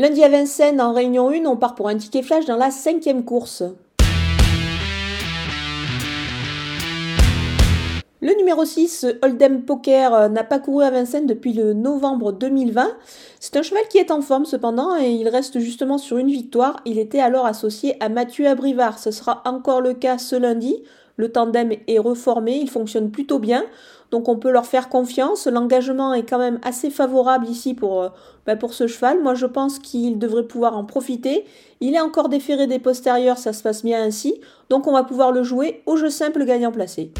Lundi à Vincennes, en réunion 1, on part pour un ticket flash dans la cinquième course. Numéro 6, Hold'em Poker, euh, n'a pas couru à Vincennes depuis le novembre 2020. C'est un cheval qui est en forme cependant et il reste justement sur une victoire. Il était alors associé à Mathieu Abrivard. Ce sera encore le cas ce lundi. Le tandem est reformé, il fonctionne plutôt bien. Donc on peut leur faire confiance. L'engagement est quand même assez favorable ici pour, euh, bah, pour ce cheval. Moi je pense qu'il devrait pouvoir en profiter. Il est encore déféré des postérieurs, ça se passe bien ainsi. Donc on va pouvoir le jouer au jeu simple gagnant placé.